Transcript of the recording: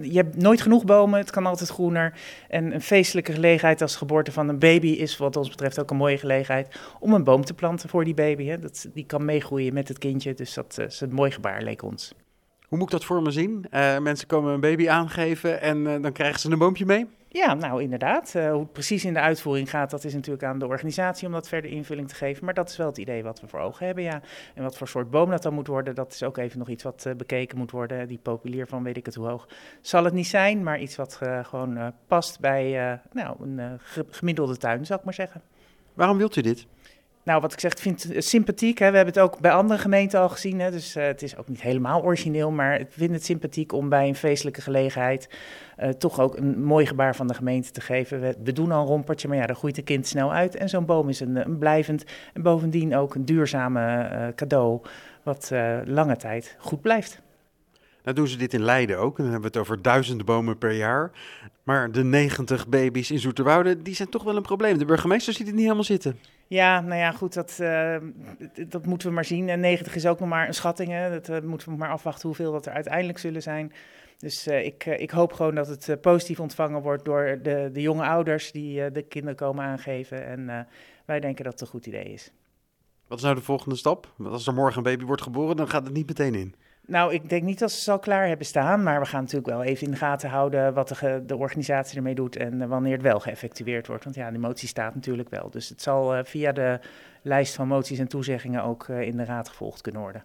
Je hebt nooit genoeg bomen, het kan altijd groener. En een feestelijke gelegenheid als geboorte van een baby is wat ons betreft ook een mooie gelegenheid om een boom te planten voor die baby. Hè. Dat, die kan meegroeien met het kindje, dus dat is een mooi gebaar, leek ons. Hoe moet ik dat voor me zien? Uh, mensen komen een baby aangeven en uh, dan krijgen ze een boompje mee? Ja, nou inderdaad. Uh, hoe het precies in de uitvoering gaat, dat is natuurlijk aan de organisatie om dat verder invulling te geven. Maar dat is wel het idee wat we voor ogen hebben, ja. En wat voor soort boom dat dan moet worden, dat is ook even nog iets wat uh, bekeken moet worden. Die populier van weet ik het hoe hoog zal het niet zijn, maar iets wat uh, gewoon past bij nou, een gemiddelde tuin, zou ik maar zeggen. Waarom wilt u dit? Nou, wat ik zeg, vind het sympathiek. Hè. We hebben het ook bij andere gemeenten al gezien. Hè. Dus uh, het is ook niet helemaal origineel, maar ik vind het sympathiek om bij een feestelijke gelegenheid uh, toch ook een mooi gebaar van de gemeente te geven. We, doen al een rompertje, maar ja, dan groeit een kind snel uit. En zo'n boom is een, een, blijvend en bovendien ook een duurzame cadeau, wat lange tijd goed blijft. Nou doen ze dit in Leiden ook. En dan hebben we het over duizenden bomen per jaar. Maar de 90 baby's in Zoeterwoude, die zijn toch wel een probleem. De burgemeester ziet het niet helemaal zitten. Ja, nou ja, goed, dat, uh, dat moeten we maar zien. En 90 is ook nog maar een schatting. Hè. Dat uh, moeten we maar afwachten hoeveel dat er uiteindelijk zullen zijn. Dus uh, ik, ik hoop gewoon dat het positief ontvangen wordt door de, de jonge ouders die de kinderen komen aangeven. En wij denken dat het een goed idee is. Wat is nou de volgende stap? Want als er morgen een baby wordt geboren, dan gaat het niet meteen in. Nou, ik denk niet dat ze al klaar hebben staan, maar we gaan natuurlijk wel even in de gaten houden wat de, de organisatie ermee doet en wanneer het wel geëffectueerd wordt. Want ja, die motie staat natuurlijk wel. Dus het zal uh, via de lijst van moties en toezeggingen ook uh, in de raad gevolgd kunnen worden.